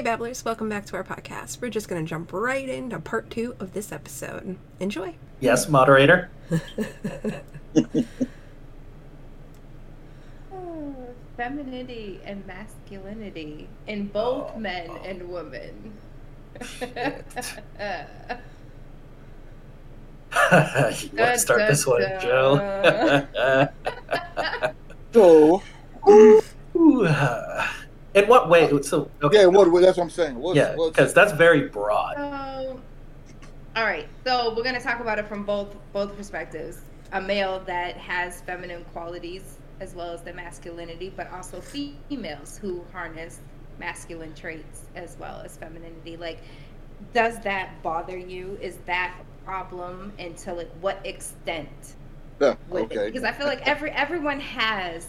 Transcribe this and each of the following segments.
Hey Babblers, welcome back to our podcast. We're just going to jump right into part two of this episode. Enjoy. Yes, moderator. Oh, femininity and masculinity in both men and women. you want to start this one, Joe? So, Ooh, uh, In what way? So, okay. yeah, what, what that's what I'm saying. What's, yeah, because that's very broad. So, all right. So we're gonna talk about it from both both perspectives. A male that has feminine qualities as well as the masculinity, but also females who harness masculine traits as well as femininity. Like, does that bother you? Is that a problem? And to like what extent? yeah, would it- okay, Because I feel like every everyone has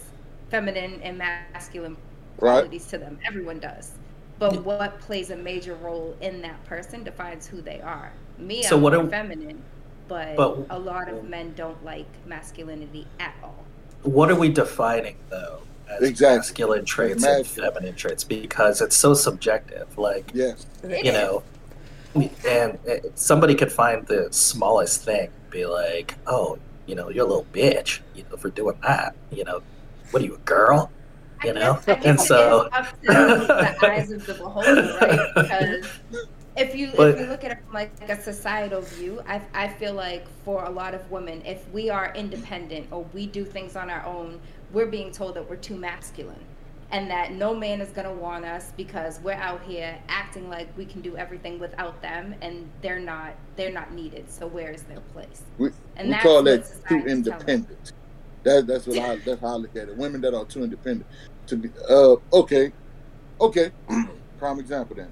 feminine and masculine right. qualities to them. Everyone does. But what plays a major role in that person defines who they are. Me, So I'm what more do- feminine, but, but- a lot of men don't like masculinity at all. What are we defining though as Exactly. masculine traits and feminine traits? Because it's so subjective. Like Yes, It you is. know, and somebody could find the smallest thing, be like, "Oh, you know, you're a little bitch, you know, for doing that." You know, what are you, a girl? I you know? guess- I guess And so- up to the eyes of the beholder, right? Because if you But- if you look at it from like a societal view, I I feel like for a lot of women, if we are independent or we do things on our own, we're being told that we're too masculine. And that no man is gonna want us because we're out here acting like we can do everything without them, and they're not. They're not needed. So where is their place? we, And we that's call that too independent. That that's what I that's how I look at it. Women that are too independent to be uh okay, okay. Prime example then.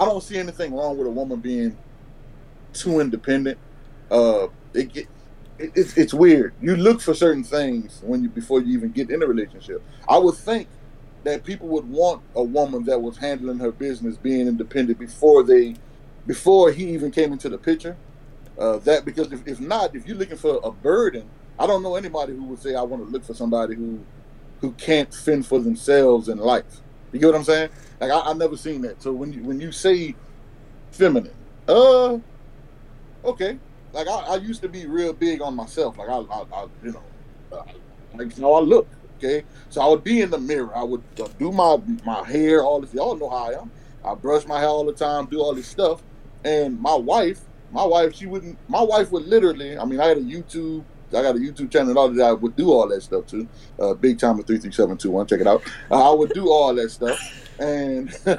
I don't see anything wrong with a woman being too independent. Uh, it it, it's it's weird. You look for certain things when you before you even get in a relationship. I would think that people would want a woman that was handling her business, being independent before they before he even came into the picture. Uh, that because if, if not, if you're looking for a burden, I don't know anybody who would say I want to look for somebody who who can't fend for themselves in life. You get what I'm saying? Like I, I never seen that. So when you when you say feminine, uh, okay. Like I, I used to be real big on myself. Like I, I, I you know, uh, like how I look. Okay, so I would be in the mirror. I would uh, do my my hair, all this. Y'all know how I am. I brush my hair all the time, do all this stuff. And my wife, my wife, she wouldn't. My wife would literally. I mean, I had a YouTube. I got a YouTube channel and all that. I would do all that stuff too. Uh, Bigtymer three three seven two one. Check it out. Uh, I would do all that stuff, and I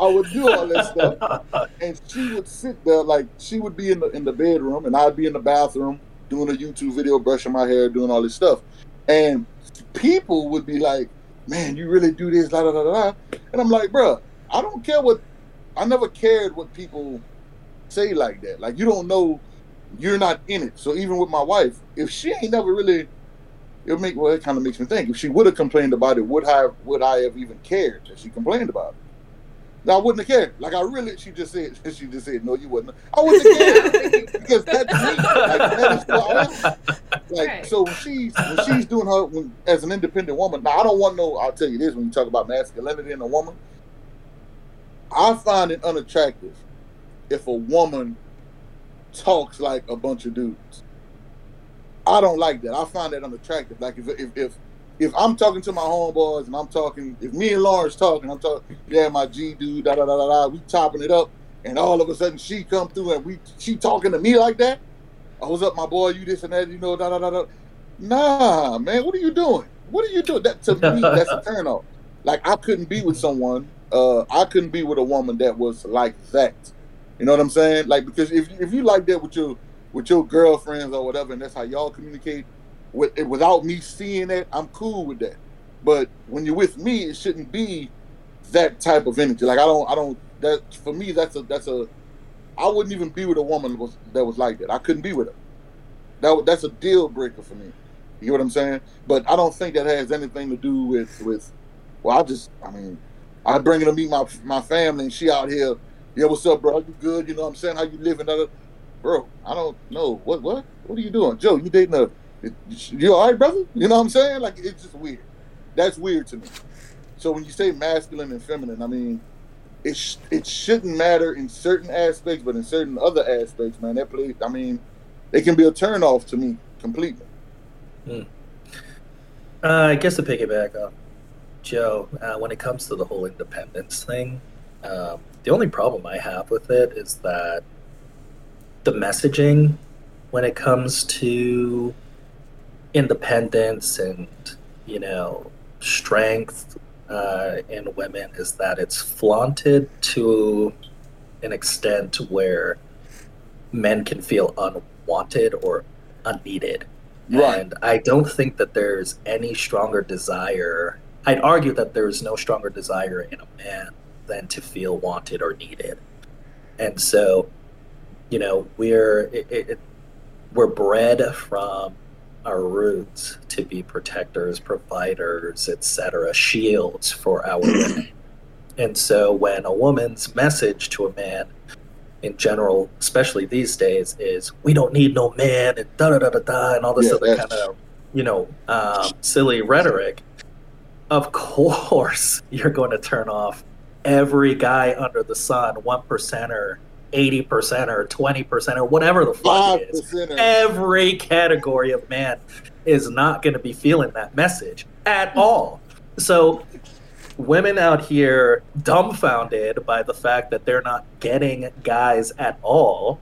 would do all that stuff. And she would sit there like she would be in the in the bedroom, and I'd be in the bathroom doing a YouTube video, brushing my hair, doing all this stuff. And people would be like, "Man, you really do this?" Da da da. da." And I'm like, "Bruh, I don't care what. I never cared what people say like that. Like you don't know, you're not in it. So even with my wife, if she ain't never really, it make well, it kind of makes me think. If she would have complained about it, would I would I have even cared that she complained about it? I wouldn't have cared. Like I really, she just said, she just said, no, you wouldn't. I wouldn't have cared because that's me. Like that is who I am. Like Right. so, when she's when she's doing her when, as an independent woman. Now, I don't want no. I'll tell you this: when you talk about masculinity in a woman, I find it unattractive if a woman talks like a bunch of dudes. I don't like that. I find that unattractive. Like if if if, if I'm talking to my homeboys and I'm talking, if me and Lawrence talking, I'm talking, yeah, my G dude, da da da da da, we topping it up, and all of a sudden she come through and we she talking to me like that. Oh, what's up, my boy? You this and that, you know, da da da da. Nah, man, what are you doing? What are you doing? That to me, that's a turn off. Like I couldn't be with someone. Uh, I couldn't be with a woman that was like that. You know what I'm saying? Like because if if you like that with your with your girlfriends or whatever, and that's how y'all communicate, with without me seeing that, I'm cool with that. But when you're with me, it shouldn't be that type of energy. Like I don't, I don't. That for me, that's a that's a. I wouldn't even be with a woman that was, that was like that. I couldn't be with her. That that's a deal breaker for me. You get what I'm saying? But I don't think that has anything to do with with. Well, I just, I mean, I bring her to meet my my family, and she out here. Yeah, what's up, bro? You good? You know what I'm saying? How you living? Bro, I don't know. What what what are you doing, Joe? You dating a? You all right, brother? You know what I'm saying? Like it's just weird. That's weird to me. So when you say masculine and feminine, I mean, it sh- it shouldn't matter in certain aspects, but in certain other aspects, man, that play. I mean, it can be a turnoff to me completely. Hmm. Uh, I guess to piggyback off Joe, uh, when it comes to the whole independence thing, um, the only problem I have with it is that the messaging when it comes to independence and you know strength uh, in women is that it's flaunted to an extent where men can feel unwanted or unneeded. Right. And I don't think that there's any stronger desire. I'd argue that there's no stronger desire in a man than to feel wanted or needed. And so, you know, we're it, it, we're bred from our roots to be protectors, providers, etc., shields for our women. And so when a woman's message to a man in general, especially these days, is we don't need no man and da da da da da and all this yeah, other kind of, you know, um, silly rhetoric, of course you're going to turn off every guy under the sun, one percenter, 80% or 20% or whatever the fuck it is. Every category of man is not going to be feeling that message at all. So women out here dumbfounded by the fact that they're not getting guys at all.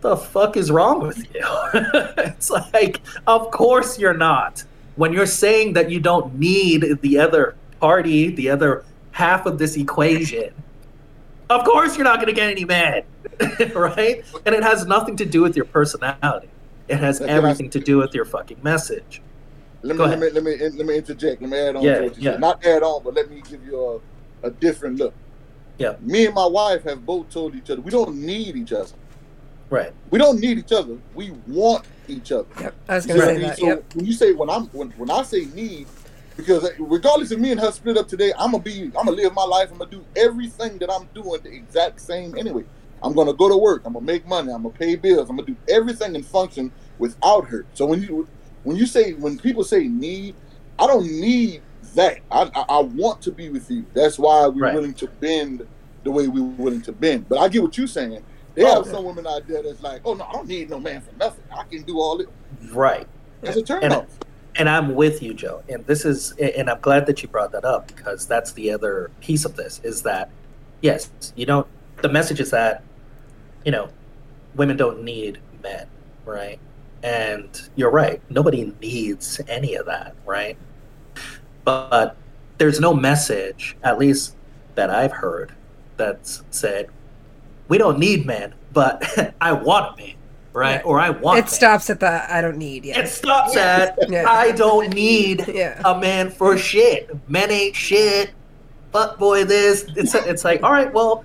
The fuck is wrong with you? it's like, of course you're not. When you're saying that you don't need the other party, the other half of this equation, of course, you're not going to get any men, right? And it has nothing to do with your personality. It has everything to do with your fucking message. Let me, let me, let me let me interject. Let me add on yeah, to what you yeah. said. Not add on, but let me give you a, a different look. Yeah. Me and my wife have both told each other we don't need each other. Right. We don't need each other. We want each other. Yep. I was going to say that. So yep. when you say when I'm when, when I say need, because regardless of me and her split up today, I'm gonna be, I'm gonna live my life. I'm gonna do everything that I'm doing the exact same anyway. I'm gonna go to work. I'm gonna make money. I'm gonna pay bills. I'm gonna do everything and function without her. So when you when you say when people say need, I don't need that. I I, I want to be with you. That's why we're right. willing to bend the way we're willing to bend. But I get what you're saying. There oh, are some women out there that's like, oh no, I don't need no man for nothing. I can do all it. Right. That's a turn and, off and I'm with you, Joe. And this is, and I'm glad that you brought that up because that's the other piece of this is that, yes, you don't. The message is that, you know, women don't need men, right? And you're right. Nobody needs any of that, right? But there's no message, at least that I've heard, that's said, we don't need men, but I want a man right? Or I want. It stops at the I don't need. Yeah. It stops yeah. at yeah. I don't need yeah. a man for shit. Men ain't shit. But boy, this it's it's like all right, well,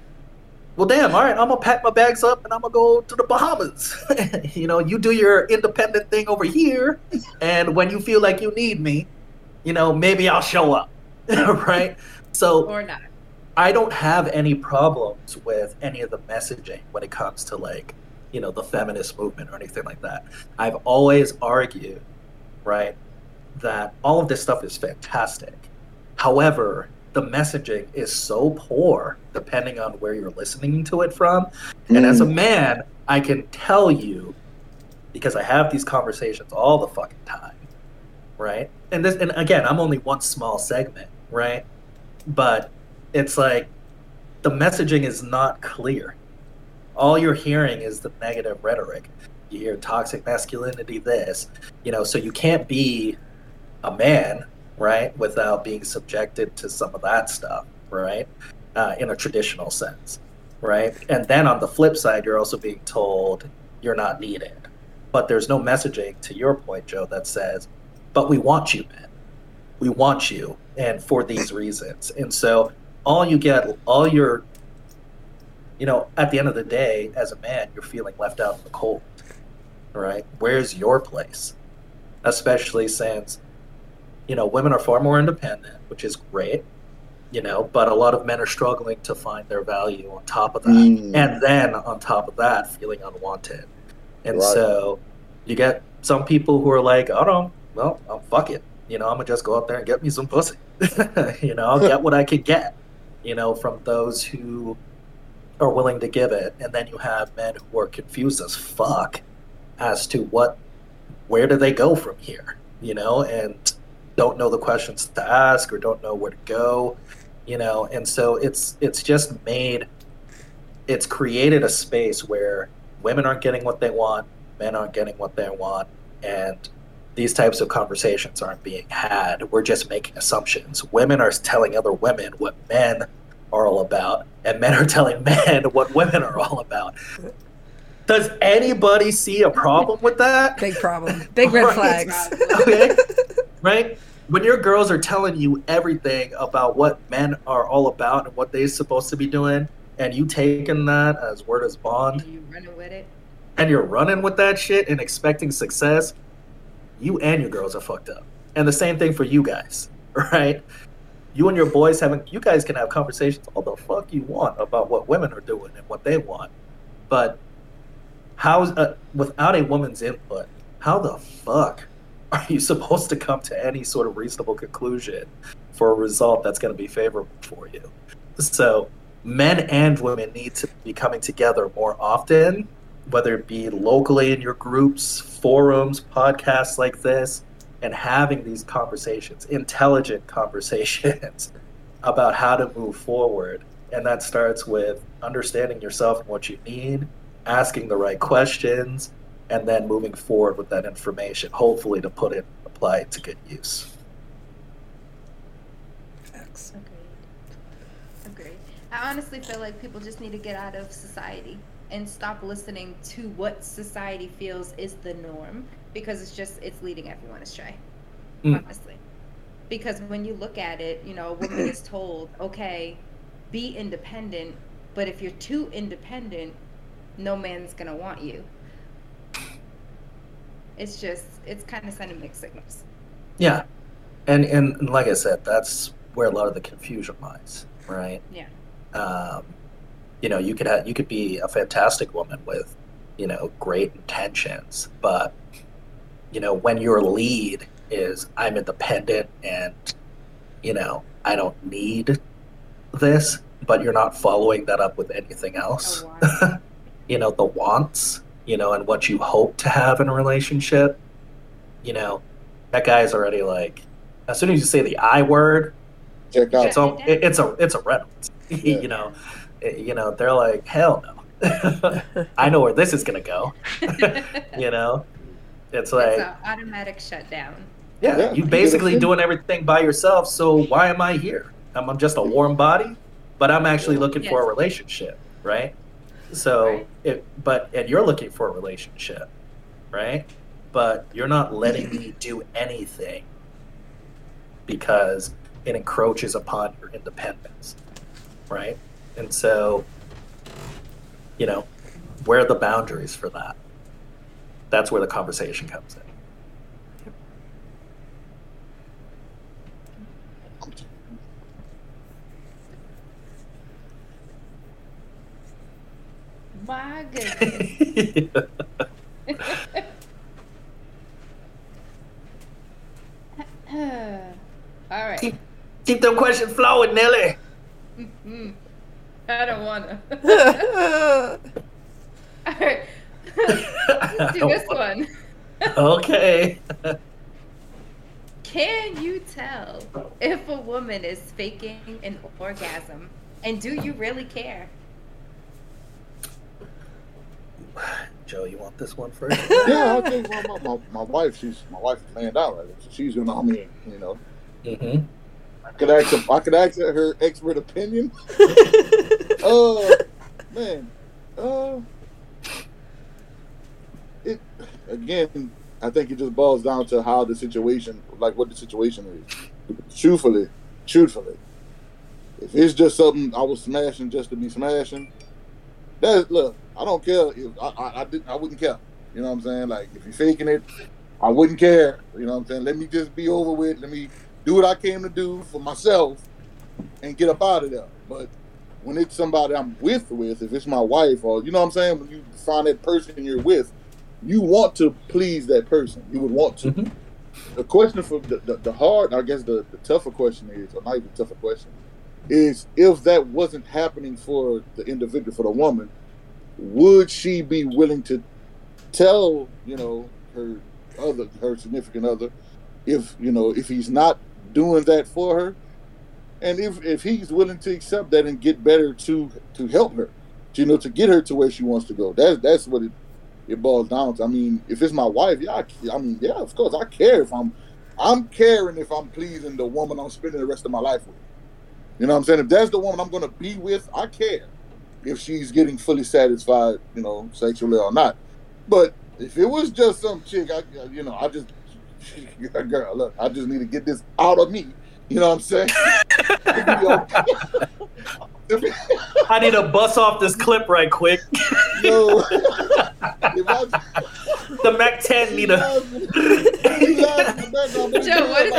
well, damn, all right, I'm gonna pack my bags up and I'm gonna go to the Bahamas. you know, you do your independent thing over here, and when you feel like you need me, you know, maybe I'll show up, right? So or not. I don't have any problems with any of the messaging when it comes to like you know the feminist movement or anything like that. I've always argued, right, that all of this stuff is fantastic. However, the messaging is so poor depending on where you're listening to it from. Mm. And as a mm. man, I can tell you because I have these conversations all the fucking time, right? And this and again, I'm only one small segment, right? But it's like the messaging is not clear all you're hearing is the negative rhetoric. You hear toxic masculinity, this, you know, so you can't be a man, right, without being subjected to some of that stuff, right, uh, in a traditional sense, right? And then on the flip side, you're also being told you're not needed. But there's no messaging, to your point, Joe, that says, but we want you, man. We want you, and for these reasons. And so all you get, all you're you know, at the end of the day, as a man, you're feeling left out in the cold. right? Where's your place? Especially since, you know, women are far more independent, which is great, you know, but a lot of men are struggling to find their value on top of that. Mm. And then on top of that, feeling unwanted. And Right. so you get some people who are like, oh no, well, oh, fuck it. You know, I'm gonna just go out there and get me some pussy. you know, I'll get what I can get, you know, from those who are willing to give it. And then you have men who are confused as fuck as to what, where do they go from here, you know, and don't know the questions to ask or don't know where to go, you know, and so it's it's just made, it's created a space where women aren't getting what they want, men aren't getting what they want, and these types of conversations aren't being had. We're just making assumptions. Women are telling other women what men are all about, and men are telling men what women are all about. Does anybody see a problem with that? Big problem. Big red Right. flags. Okay. right? When your girls are telling you everything about what men are all about and what they're supposed to be doing, and you taking that as word as bond, And you running with it. and you're running with that shit and expecting success, you and your girls are fucked up. And the same thing for you guys, right? You and your boys having, you guys can have conversations all the fuck you want about what women are doing and what they want. But how, uh, without a woman's input, how the fuck are you supposed to come to any sort of reasonable conclusion for a result that's going to be favorable for you? So, men and women need to be coming together more often whether it be locally in your groups, forums, podcasts like this, and having these conversations, intelligent conversations about how to move forward. And that starts with understanding yourself and what you need, asking the right questions, and then moving forward with that information, hopefully to put it apply it to good use. Facts. Agreed. Agreed. I honestly feel like people just need to get out of society and stop listening to what society feels is the norm because it's just it's leading everyone astray. Mm. Honestly. Because when you look at it, you know, a woman is told, okay, be independent, but if you're too independent, no man's gonna want you. It's just it's kind of sending mixed signals. Yeah. And, and like I said, that's where a lot of the confusion lies, right? Yeah. Um, you know, you could have you could be a fantastic woman with, you know, great intentions, but you know, when your lead is I'm independent and you know, I don't need this, but you're not following that up with anything else. you know, the wants, you know, and what you hope to have in a relationship, you know, that guy's already like as soon as you say the I word, Check it's all it, it's a it's a red. Yeah. you know, It- you know they're like hell no. I know where this is gonna go. you know, it's like it's an automatic shutdown. yeah, Yeah, you you basically doing everything by yourself. So why am I here? I'm, I'm just a mm-hmm. warm body, but I'm actually looking for a relationship, right? So Right. it but and you're looking for a relationship, right? But you're not letting me do anything because it encroaches upon your independence, right? And so, you know, where are the boundaries for that? That's where the conversation comes in. My goodness. All right. keep, keep them questions flowing, Nelly. Mm, I don't wanna. All right. Let's do this one. okay. Can you tell if a woman is faking an orgasm? And do you really care? Joe, you want this one first? Yeah, I think my, my, my, my wife, she's my wife is manned out right now, so she's gonna. I mean, you know, mm-hmm. I could ask. her- I could ask her her expert opinion. Uh, man, uh, it again. I think it just boils down to how the situation, like what the situation is. Truthfully, truthfully, if it's just something I was smashing just to be smashing, that look, I don't care if I I, I didn't I wouldn't care. You know what I'm saying? Like if you're faking it, I wouldn't care. You know what I'm saying? Let me just be over with. Let me do what I came to do for myself and get up out of there. But when it's somebody I'm with with, if it's my wife or you know what I'm saying, when you find that person you're with, you want to please that person. You would want to. Mhm. The question for the, the, the hard, I guess the, the tougher question is, or not even tougher question, is if that wasn't happening for the individual, for the woman, would she be willing to tell, you know, her other, her significant other, if you know, if he's not doing that for her, and if if he's willing to accept that and get better to to help her, you know, to get her to where she wants to go. That's that's what it it boils down to. I mean, if it's my wife, yeah, I, I mean, yeah, of course, I care if I'm I'm caring if I'm pleasing the woman I'm spending the rest of my life with. You know what I'm saying? If that's the woman I'm going to be with, I care if she's getting fully satisfied, you know, sexually or not. But if it was just some chick, I, you know, I just, girl, look, I just need to get this out of me. You know what I'm saying? I need to bust off this clip right quick. I, The Mac 10 need a. Joe, what is-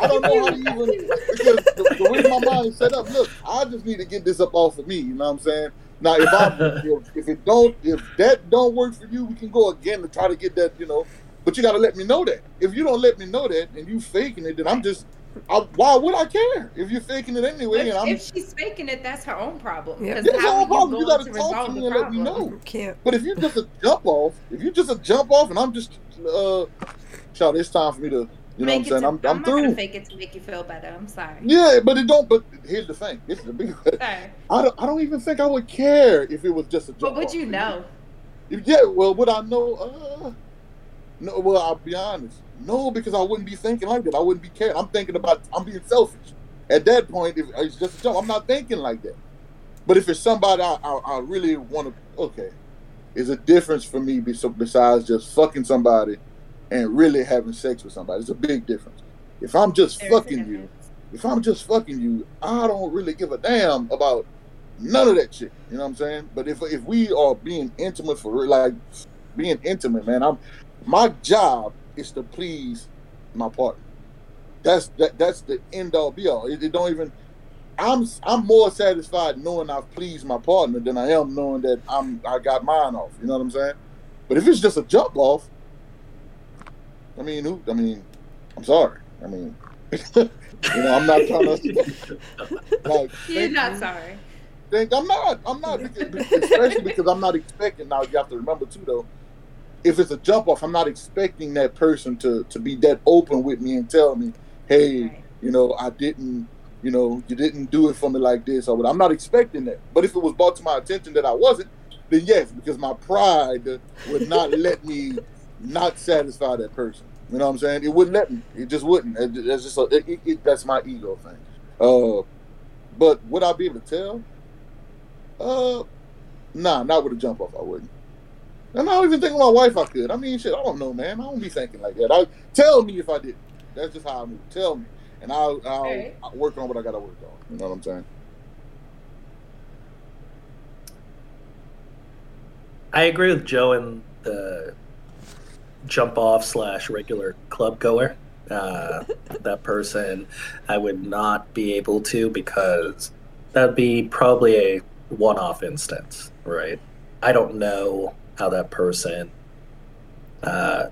I don't know how to even because the, the way my mind is set up. Look, I just need to get this up off of me. You know what I'm saying? Now, if I if, if it don't if that don't work for you, we can go again to try to get that. You know, but you got to let me know that. If you don't let me know that and you faking it, then I'm just. I, why would I care if you're faking it anyway? If, and I'm, if she's faking it, that's her own problem. Yeah. Because That's her own problem. you You gotta to talk to me and let me problem? know. Can't. But if you're just a jump off, if you're just a jump off, and I'm just, uh, shout, it's time for me to, you know Make what I'm saying? to- I'm, I'm not gonna through. fake it to make you feel better. I'm sorry. Yeah, but it don't. But here's the thing. This is the big. Sorry. I don't. I don't even think I would care if it was just a jump. But would off. you know? If- yeah. Well, would I know? Uh, no. Well, I'll be honest. No, because I wouldn't be thinking like that. I wouldn't be caring. I'm thinking about. I'm being selfish. At that point, if it's just a jump, I'm not thinking like that. But if it's somebody I, I, I really want to, okay, is a difference for me bes- besides just fucking somebody and really having sex with somebody. It's a big difference. If I'm just There's fucking you, if I'm just fucking you, I don't really give a damn about none of that shit. You know what I'm saying? But if if we are being intimate for like being intimate, man, I'm my job is to please my partner. That's that that's the end all be all. It, it don't even. I'm I'm more satisfied knowing I've pleased my partner than I am knowing that I'm I got mine off. You know what I'm saying? But if it's just a jump off, I mean, who? I mean, I'm sorry. I mean, you know, I'm not trying to like. You're think- not sorry. think I'm not. I'm not, because, especially because I'm not expecting. Now you have to remember too, though. If it's a jump off, I'm not expecting that person to to be that open with me and tell me, "Hey, Right. you know, I didn't, you know, you didn't do it for me like this or what." I'm not expecting that. But if it was brought to my attention that I wasn't, then yes, because my pride would not let me not satisfy that person. You know what I'm saying? It wouldn't let me. It just wouldn't. It- That's just a, it, it, that's my ego thing. Uh, but would I be able to tell? Uh, nah, not with a jump off. I wouldn't. And I don't even think my wife I could. I mean, shit, I don't know, man. I don't be thinking like that. I tell me if I did. That's just how I move. Tell me, and I'll, I'll, Alright. I'll work on what I got to work on. You know what I'm saying? I agree with Joe and the jump off slash regular club goer. Uh, that person, I would not be able to because that'd be probably a one off instance, right? I don't know how that person, uh,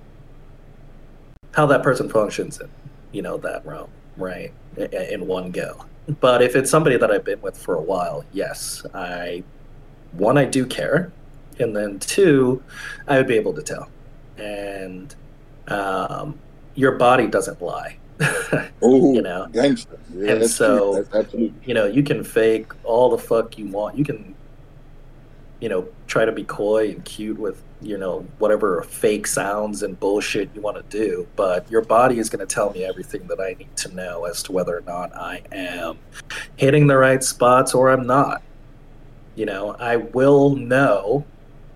how that person functions in, you know, that realm, right? In one go. But if it's somebody that I've been with for a while, yes, I, one, I do care and then two, I would be able to tell. And um, your body doesn't lie. Oh, You know. gangster. Yeah, And so- you know, you can fake all the fuck you want. You can, you know, try to be coy and cute with, you know, whatever fake sounds and bullshit you want to do. But your body is going to tell me everything that I need to know as to whether or not I am hitting the right spots or I'm not. You know, I will know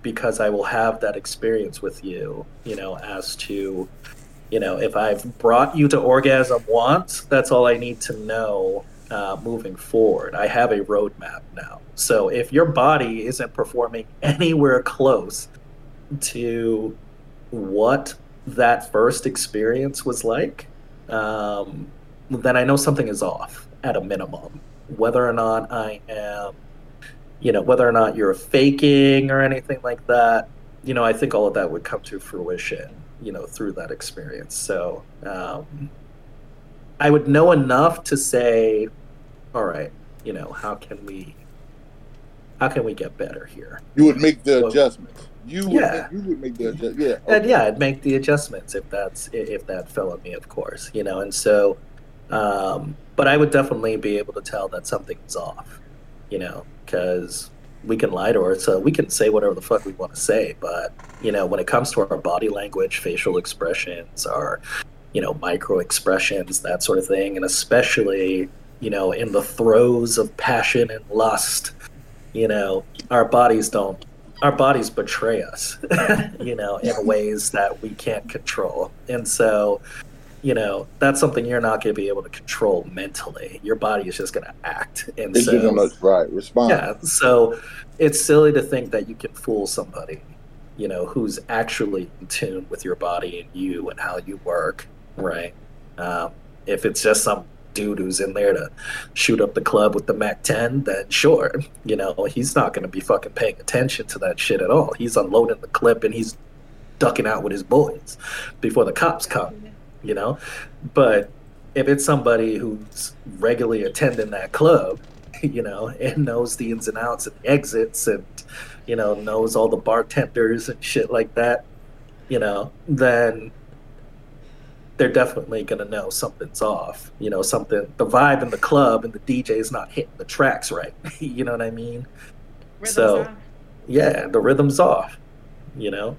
because I will have that experience with you, you know, as to, you know, if I've brought you to orgasm once, that's all I need to know uh, moving forward. I have a roadmap now. So if your body isn't performing anywhere close to what that first experience was like, um, then I know something is off at a minimum. Whether or not I am, you know, whether or not you're faking or anything like that, you know, I think all of that would come to fruition, you know, through that experience. So um, I would know enough to say, all right, you know, how can we, how can we get better here? You would make the adjustments. You would, yeah. make, you would make the adjustments. Yeah. and yeah, I'd make the adjustments if that's if that fell on me, of course, you know. And so, um, but I would definitely be able to tell that something's off, you know, because we can lie to her, so we can say whatever the fuck we want to say, but you know, when it comes to our body language, facial expressions, our you know micro expressions, that sort of thing, and especially you know in the throes of passion and lust, you know, our bodies don't our bodies betray us, you know, in ways that we can't control. And so, you know, that's something you're not going to be able to control mentally. Your body is just going to act. And It's so, gonna right respond. yeah, so it's silly to think that you can fool somebody, you know, who's actually in tune with your body and you and how you work, right? Um, if it's just some dude who's in there to shoot up the club with the Mac 10, then sure, you know, he's not going to be fucking paying attention to that shit at all. He's unloading the clip and he's ducking out with his boys before the cops come you know but if it's somebody who's regularly attending that club you know and knows the ins and outs and exits and you know knows all the bartenders and shit like that you know then they're definitely going to know something's off you know something the vibe in the club and the dj is not hitting the tracks right you know what i mean Rhythms So- on, yeah the rhythm's off you know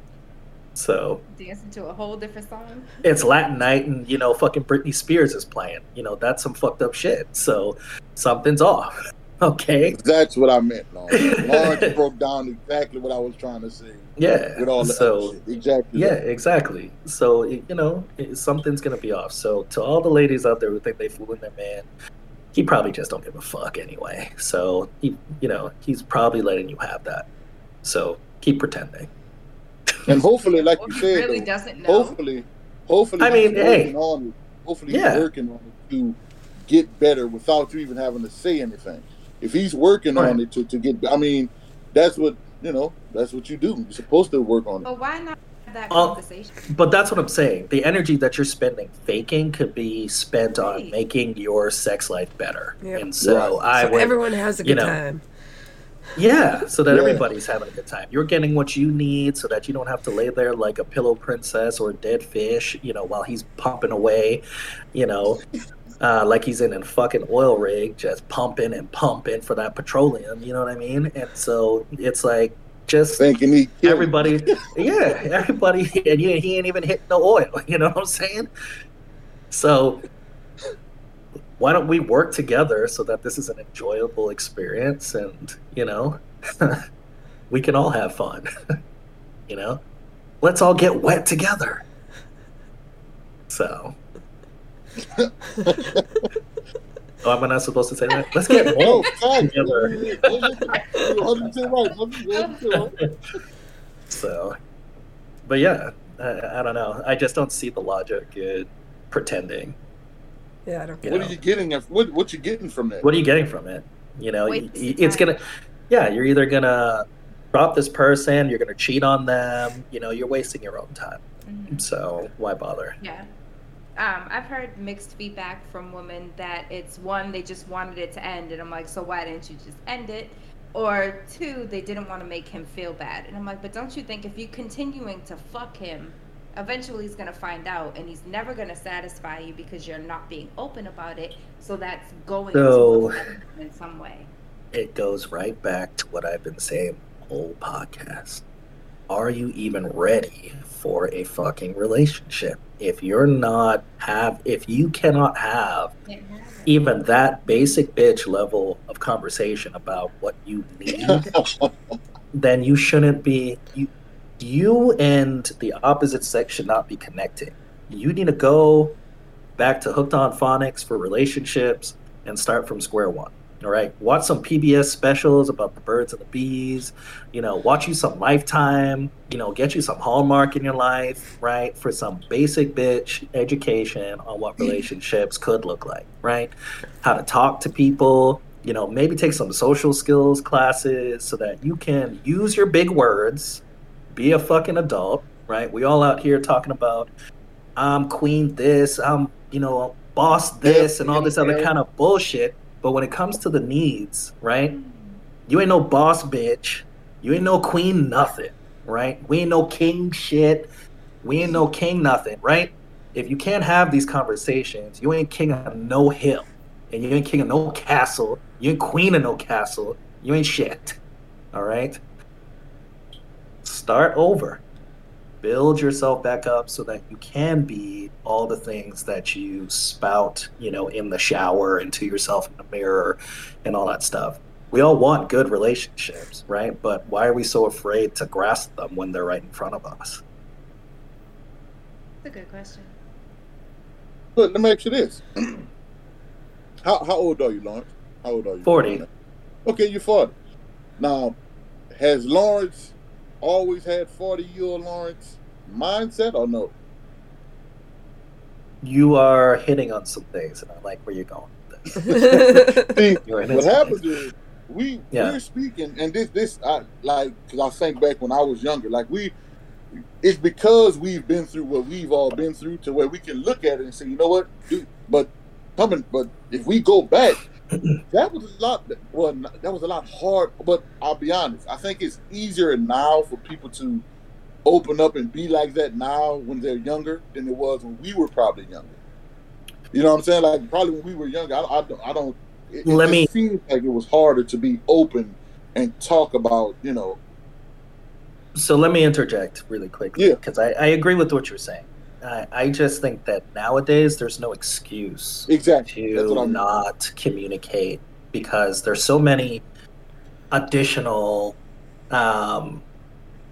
so dancing to a whole different song. it's Latin night and you know fucking Britney Spears is playing. You know that's some fucked up shit. So something's off. Okay. That's what I meant, Lawrence. Lawrence broke down exactly what I was trying to say Yeah. with all the so. Exactly. yeah, that. exactly. So you know it, something's gonna be off. So to all the ladies out there who think they fooling their man, he probably just don't give a fuck anyway. So he, you know, he's probably letting you have that. So keep pretending. And hopefully, like Or you said, really though, doesn't know. hopefully, hopefully, I mean, hey. on it. Hopefully, Yeah. he's working on it to get better without you even having to say anything. If he's working on it to, to get, I mean, that's what you know. That's what you do. You're supposed to work on it. But why not have that conversation? But that's what I'm saying. The energy that you're spending faking could be spent on making your sex life better. Yep. And so Right. I so would, everyone has a you good know, time. yeah, so that Yeah. everybody's having a good time. You're getting what you need, so that you don't have to lay there like a pillow princess or a dead fish, you know, while he's pumping away, you know, uh, like he's in a fucking oil rig, just pumping and pumping for that petroleum. You know what I mean? And so it's like just Thinking he everybody yeah everybody and you, he ain't even hitting the oil you know what i'm saying so why don't we work together so that this is an enjoyable experience and you know we can all have fun you know let's all get wet together so oh am i not supposed to say that let's get Oh, wet God. together You're 100% right. 100% So, but yeah, I, I don't know. I just don't see the logic in pretending. Yeah, I don't You What know. are you getting? What what you getting from it? What are you getting from it? You know, Waste y- it's gonna, yeah, you're either gonna drop this person, you're gonna cheat on them. You know, you're wasting your own time. Mhm. So why bother? Yeah. Um, I've heard mixed feedback from women that it's one, they just wanted it to end. And I'm like, so why didn't you just end it? Or two, they didn't want to make him feel bad. And I'm like, but don't you think if you're continuing to fuck him, eventually he's going to find out and he's never going to satisfy you because you're not being open about it. So that's going So- in some way. It goes right back to what I've been saying whole podcast. Are you even ready for a fucking relationship? If you're not have, if you cannot have Can't have it. even that basic bitch level of conversation about what you need, then you shouldn't be you you and the opposite sex should not be connecting. You need to go back to hooked on phonics for relationships and start from square one. All right, watch some PBS specials about the birds and the bees. You know, watch you some Lifetime. You know, get you some Hallmark in your life, right? For some basic bitch education on what relationships could look like, right? How to talk to people. You know, maybe take some social skills classes so that you can use your big words, be a fucking adult, right? We all out here talking about I'm queen this, I'm you know boss this, and all this other kind of bullshit but when it comes to the needs, right? You ain't no boss bitch. You ain't no queen nothing, right? We ain't no king shit. We ain't no king nothing, right? If you can't have these conversations, you ain't king of no hill. And you ain't king of no castle. You ain't queen of no castle. You ain't shit. All right? Start over build yourself back up so that you can be all the things that you spout, you know, in the shower and to yourself in the mirror and all that stuff. We all want good relationships, right? But why are we so afraid to grasp them when they're right in front of us? That's a good question. But let me ask you this. how, how old are you, Lawrence? How old are you? 40. Okay, you're 40. Now, has Lawrence always had 40 year Lawrence mindset or no? You are hitting on some things, and I like where you're going with this. See, what happens is we yeah. we're speaking, and this this I like because I think back when I was younger, like we. It's because we've been through what we've all been through to where we can look at it and say, you know what, Dude, but coming, but if we go back, that was a lot. Well, that was a lot hard. But I'll be honest. I think it's easier now for people to open up and be like that now when they're younger than it was when we were probably younger. You know what I'm saying? Like probably when we were younger, I, I, I don't. It, Let it me. Seems like it was harder to be open and talk about, you know. So let me interject really quickly. Yeah. Because I, I agree with what you're saying. I, I just think that nowadays there's no excuse exactly. to not communicate because there's so many additional um,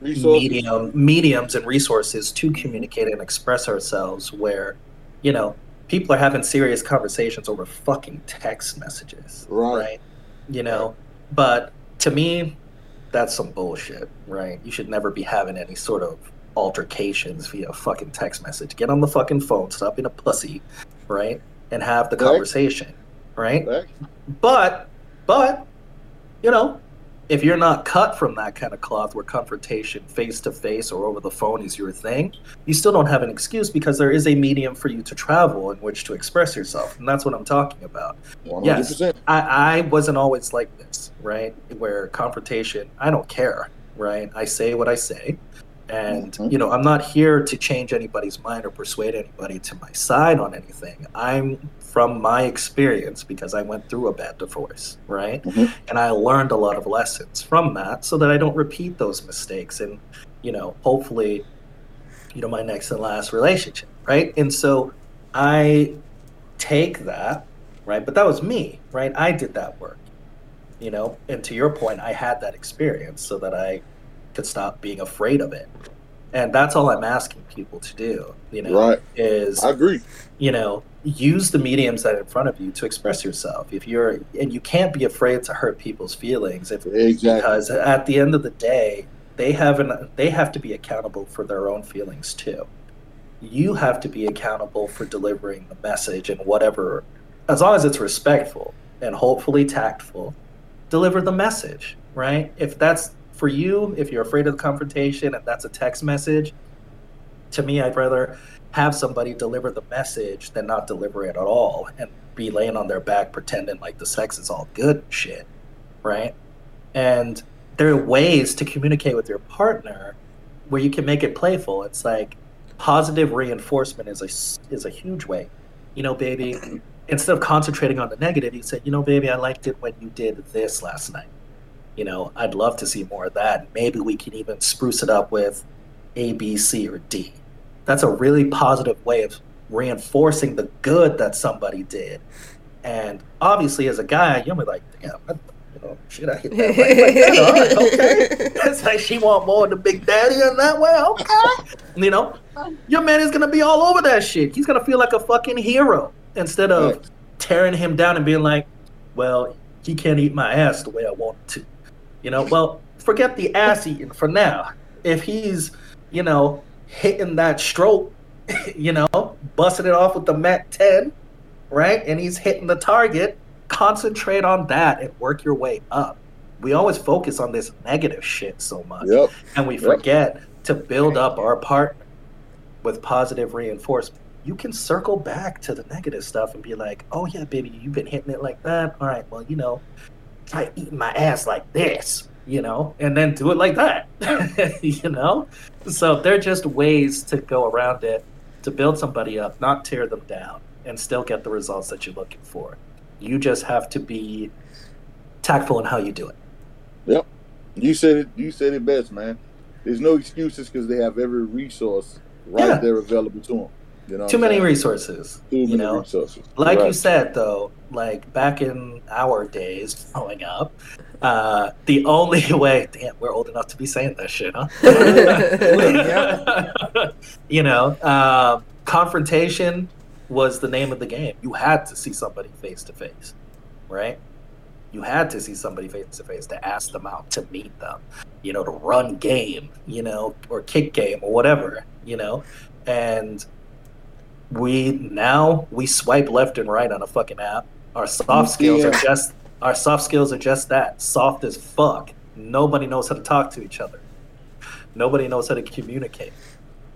medium mediums and resources to communicate and express ourselves where you know people are having serious conversations over fucking text messages right, right? you know but to me that's some bullshit right? You should never be having any sort of altercations via fucking text message. Get on the fucking phone, stop being a pussy, right? And have the right. conversation, right? right? But, but, you know, if you're not cut from that kind of cloth where confrontation face to face or over the phone is your thing, you still don't have an excuse because there is a medium for you to travel in which to express yourself. And that's what I'm talking about. 100%. Yes, I, I wasn't always like this, right? Where confrontation, I don't care, right? I say what I say. And, mm-hmm. you know, I'm not here to change anybody's mind or persuade anybody to my side on anything. I'm from my experience because I went through a bad divorce, right? Mm-hmm. And I learned a lot of lessons from that so that I don't repeat those mistakes and, you know, hopefully, you know, my next and last relationship, right? And so I take that, right? But that was me, right? I did that work, you know? And to your point, I had that experience so that I could stop being afraid of it. And that's all I'm asking people to do, you know, right. is I agree. You know, use the mediums that are in front of you to express yourself. If you're and you can't be afraid to hurt people's feelings if exactly. because at the end of the day, they have an they have to be accountable for their own feelings too. You have to be accountable for delivering the message and whatever as long as it's respectful and hopefully tactful, deliver the message, right? If that's for you, if you're afraid of the confrontation and that's a text message, to me, I'd rather have somebody deliver the message than not deliver it at all and be laying on their back pretending like the sex is all good shit, right? And there are ways to communicate with your partner where you can make it playful. It's like positive reinforcement is a is a huge way. You know, baby, instead of concentrating on the negative, you say, you know, baby, I liked it when you did this last night you know, I'd love to see more of that. Maybe we can even spruce it up with A, B, C, or D. That's a really positive way of reinforcing the good that somebody did. And obviously, as a guy, you'll be like, damn, I, you know, shit, I hit that right. Right, okay. It's like she want more of the big daddy in that way. Okay. You know, your man is gonna be all over that shit. He's gonna feel like a fucking hero instead of tearing him down and being like, well, he can't eat my ass the way I want to. You know, well, forget the ass eating for now. If he's, you know, hitting that stroke, you know, busting it off with the Mac 10, right? And he's hitting the target, concentrate on that and work your way up. We always focus on this negative shit so much. Yep. And we Yep. forget to build up our partner with positive reinforcement. You can circle back to the negative stuff and be like, oh, yeah, baby, you've been hitting it like that. All right, well, you know, try eating my ass like this, you know, and then do it like that, you know? So they're just ways to go around it to build somebody up, not tear them down, and still get the results that you're looking for. You just have to be tactful in how you do it. Yep. You said it. You said it best, man. There's no excuses because they have every resource right Yeah. there available to them. You know, Too many saying? resources, Too you many know? resources. like you said though like back in our days growing up uh the only way damn we're old enough to be saying that shit huh you know um confrontation was the name of the game you had to see somebody face to face right you had to see somebody face to face to ask them out to meet them you know to run game you know or kick game or whatever you know and we now we swipe left and right on a fucking app. Our soft skills are just our soft skills are just that soft as fuck. Nobody knows how to talk to each other. Nobody knows how to communicate,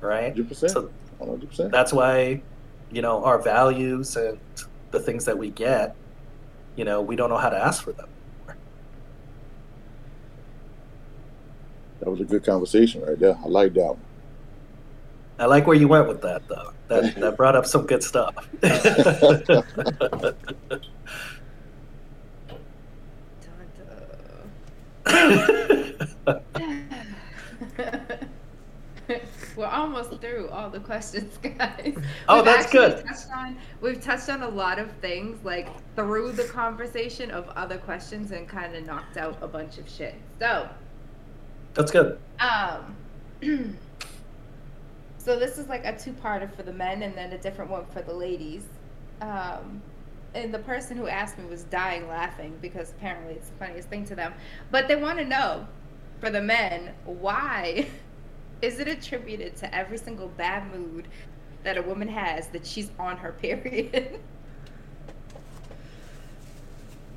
right? 100%. So 100%. that's why, you know, our values and the things that we get, you know, we don't know how to ask for them. That was a good conversation right there. I like that one. I like where you went with that though. That that brought up some good stuff. We're almost through all the questions, guys. Oh, We've that's good. Touched on, we've touched on a lot of things, like through the conversation of other questions, and kind of knocked out a bunch of shit. So, That's good. um, so this is like a two-parter for the men, and then a different one for the ladies. Um, and the person who asked me was dying laughing because apparently it's the funniest thing to them. But they want to know, for the men, why is it attributed to every single bad mood that a woman has that she's on her period?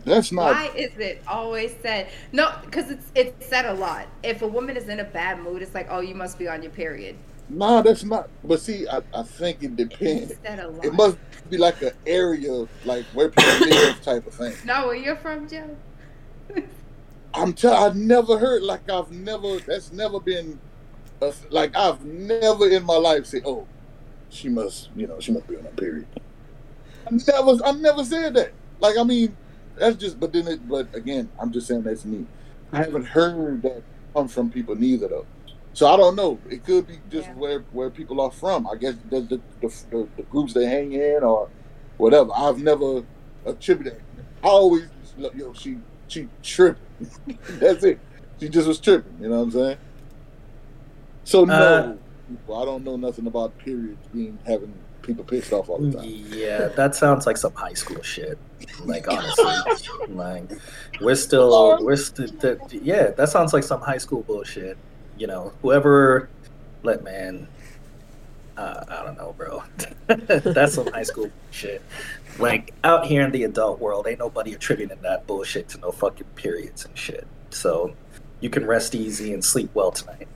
That's not. Why is it always said? No, because it's it's said a lot. If a woman is in a bad mood, it's like, oh, you must be on your period. No, that's not. But see, I, I think it depends. A. It must be like an area, like where people live, type of thing. No, where you're from, Joe? I'm tell. I've never heard like I've never. That's never been. A, like I've never in my life said, "Oh, she must," you know, she must be on her period. I never. I never said that. Like I mean, that's just. But then, it, but again, I'm just saying that's me. I haven't heard that come from people neither though. So I don't know. It could be just Yeah. where where people are from. I guess the the, the, the, the groups they hang in or whatever. I've never attributed. I always yo she she tripping. That's it. She just was tripping. You know what I'm saying? So no, Uh, I don't know nothing about periods being having people pissed off all the time. Yeah, that sounds like some high school shit. Like honestly, like we're still we're still yeah, that sounds like some high school bullshit. You know, whoever let man, uh, I don't know, bro. That's some high school shit. Like out here in the adult world, ain't nobody attributing that bullshit to no fucking periods and shit. So you can rest easy and sleep well tonight.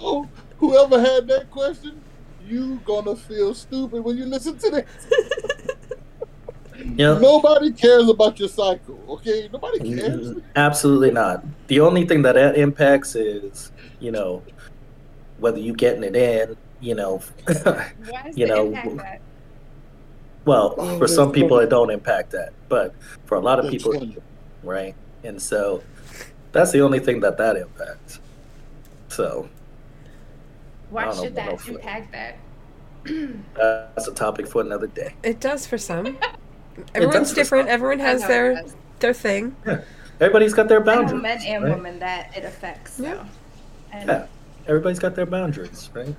Oh, whoever had that question, you gonna feel stupid when you listen to this. Yeah. Nobody cares about your cycle, okay? Nobody cares. Mm, Absolutely not. The only thing that that impacts is, you know, whether you getting it in, you know, You know, that? well, Oh, for some people funny. it don't impact that, but for a lot of That's people, funny. right? And so that's the only thing that that impacts. So Why don't know should that impact that? that's a topic for another day. It does for some. Everyone's different. Everyone has their it their thing. Yeah. Everybody's got their I know boundaries. men and right? women that it affects. So. Yeah. And Yeah. Everybody's got their boundaries, right?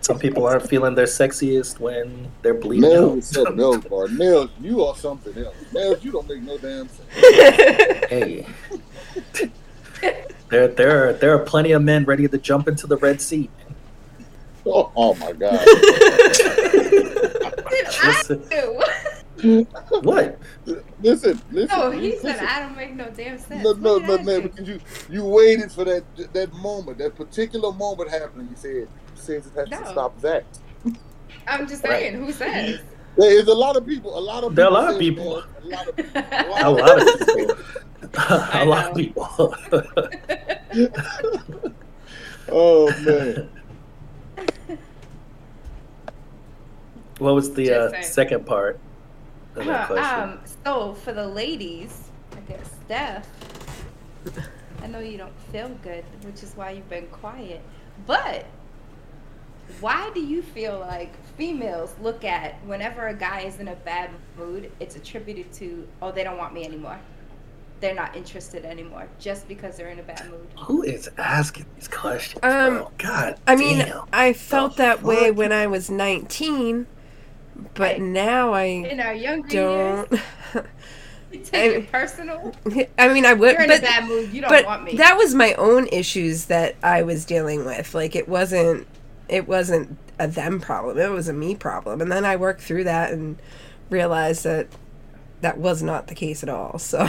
Some people aren't feeling their sexiest when they're bleeding Nails out. is something else, bro. Nails, you are something else. Nails, you don't make no damn sense. Hey. there, there, are, there are plenty of men ready to jump into the Red Sea. Oh, oh my god. Did I do? What? listen, listen. No, he said listen. I don't make no damn sense. No, no, What no, man, do? because you you waited for that that moment, that particular moment happening. You said says it has No. to stop that. I'm just Right. saying, who says? There is a lot of people. A lot of There are a people lot of people. A lot of people. A lot of people. a lot of people. Oh man. what was the uh, second part of that question? Um, so for the ladies, I guess Steph. I know you don't feel good, which is why you've been quiet. But why do you feel like females look at whenever a guy is in a bad mood, it's attributed to, oh, they don't want me anymore. They're not interested anymore just because they're in a bad mood. Who is asking these questions? Um, bro? God, I mean. I felt The that way when I was 19, but Right. now I In our younger don't. years, take it personal. I mean, I would, You're in but a bad mood. You don't but want me. that was my own issues that I was dealing with. Like it wasn't it wasn't a them problem. It was a me problem. And then I worked through that and realized that that was not the case at all. So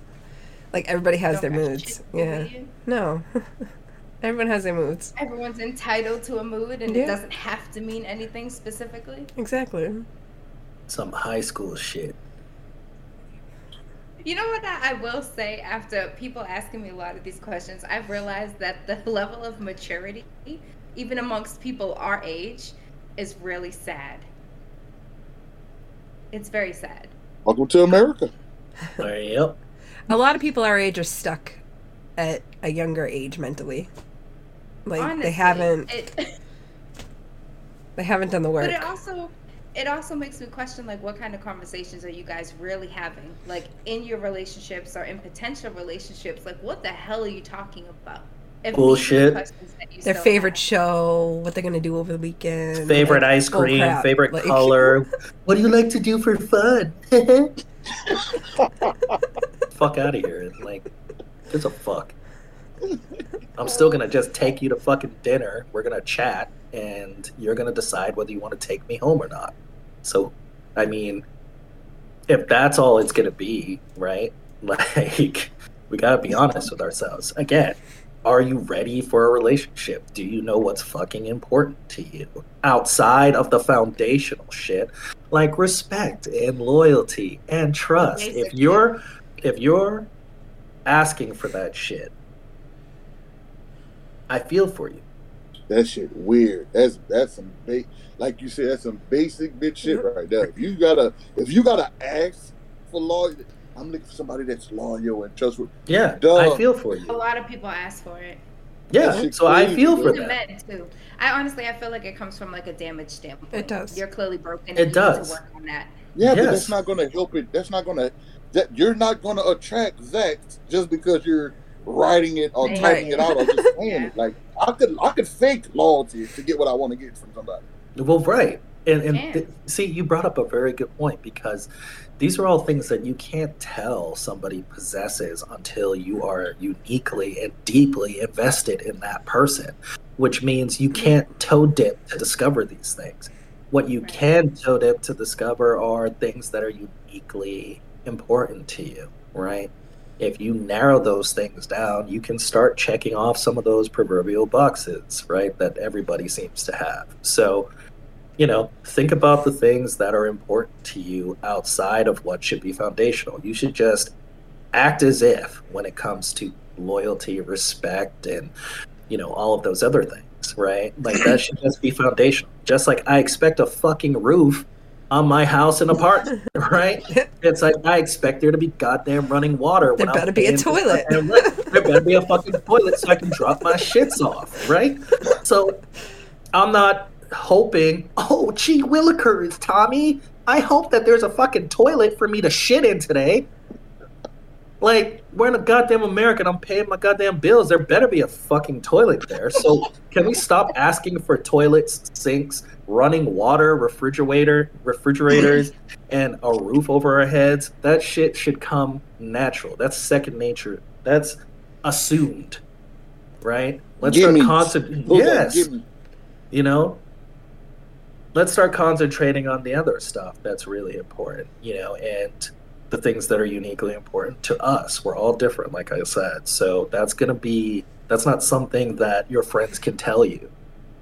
like everybody has Don't their moods. shit to do Yeah. No. Everyone has their moods. Everyone's entitled to a mood, and Yeah. it doesn't have to mean anything specifically. Exactly. Some high school shit. You know what I I will say after people asking me a lot of these questions, I've realized that the level of maturity, even amongst people our age, is really sad. It's very sad. Welcome to America. Yep. A lot of people our age are stuck at a younger age mentally. Like Honestly, they haven't It, they haven't done the work. but it also it also makes me question like what kind of conversations are you guys really having like in your relationships or in potential relationships like what the hell are you talking about If these are the Bullshit. questions that you Their favorite have. show, what they're gonna do over the weekend. Favorite like, ice cream, crap, favorite like- color. What do you like to do for fun? fuck out of here. Like, gives a fuck. I'm still gonna just take you to fucking dinner. We're gonna chat, and you're gonna decide whether you want to take me home or not. So, I mean, if that's all it's gonna be, right? Like, we gotta be honest with ourselves. Again, are you ready for a relationship? Do you know what's fucking important to you outside of the foundational shit, like respect and loyalty and trust? If you're if you're asking for that shit, I feel for you. That shit weird. That's that's some ba- like you said, that's some basic bitch shit right there. If you gotta if you gotta ask for loyalty, I'm looking for somebody that's loyal and trustworthy. Yeah, Duh. I feel for you. a lot of people ask for it Yeah, That shit so I feel for Even that. men too i honestly i feel like it comes from like a damage standpoint It does. you're clearly broken and It you does. need to work on that Yeah, but that's not gonna help it. That's not gonna that you're not gonna attract Zach just because you're writing it or Right. typing it out or just saying it. Like I could I could fake loyalty to get what I want to get from somebody. Well, right. And, and th- see, you brought up a very good point because these are all things that you can't tell somebody possesses until you are uniquely and deeply invested in that person, which means you can't toe dip to discover these things. What you Right. can toe dip to discover are things that are uniquely important to you, right? If you narrow those things down, you can start checking off some of those proverbial boxes, right? That everybody seems to have. So, you know, think about the things that are important to you outside of what should be foundational. You should just act as if when it comes to loyalty, respect, and, you know, all of those other things, right? Like that should just be foundational. Just like I expect a fucking roof on my house and apartment, right? It's like I expect there to be goddamn running water. when There I'm better be a toilet. There better be a fucking toilet so I can drop my shits off, right? So I'm not hoping, oh, gee willikers, Tommy, I hope that there's a fucking toilet for me to shit in today. Like, we're in a goddamn America and I'm paying my goddamn bills. There better be a fucking toilet there. So, can we stop asking for toilets, sinks, running water, refrigerator, refrigerators, and a roof over our heads? That shit should come natural. That's second nature. That's assumed, right? Let's start concentrating. Yes, gimmies. you know let's start concentrating on the other stuff that's really important you know and the things that are uniquely important to us. We're all different like i said. So that's going to be that's not something that your friends can tell you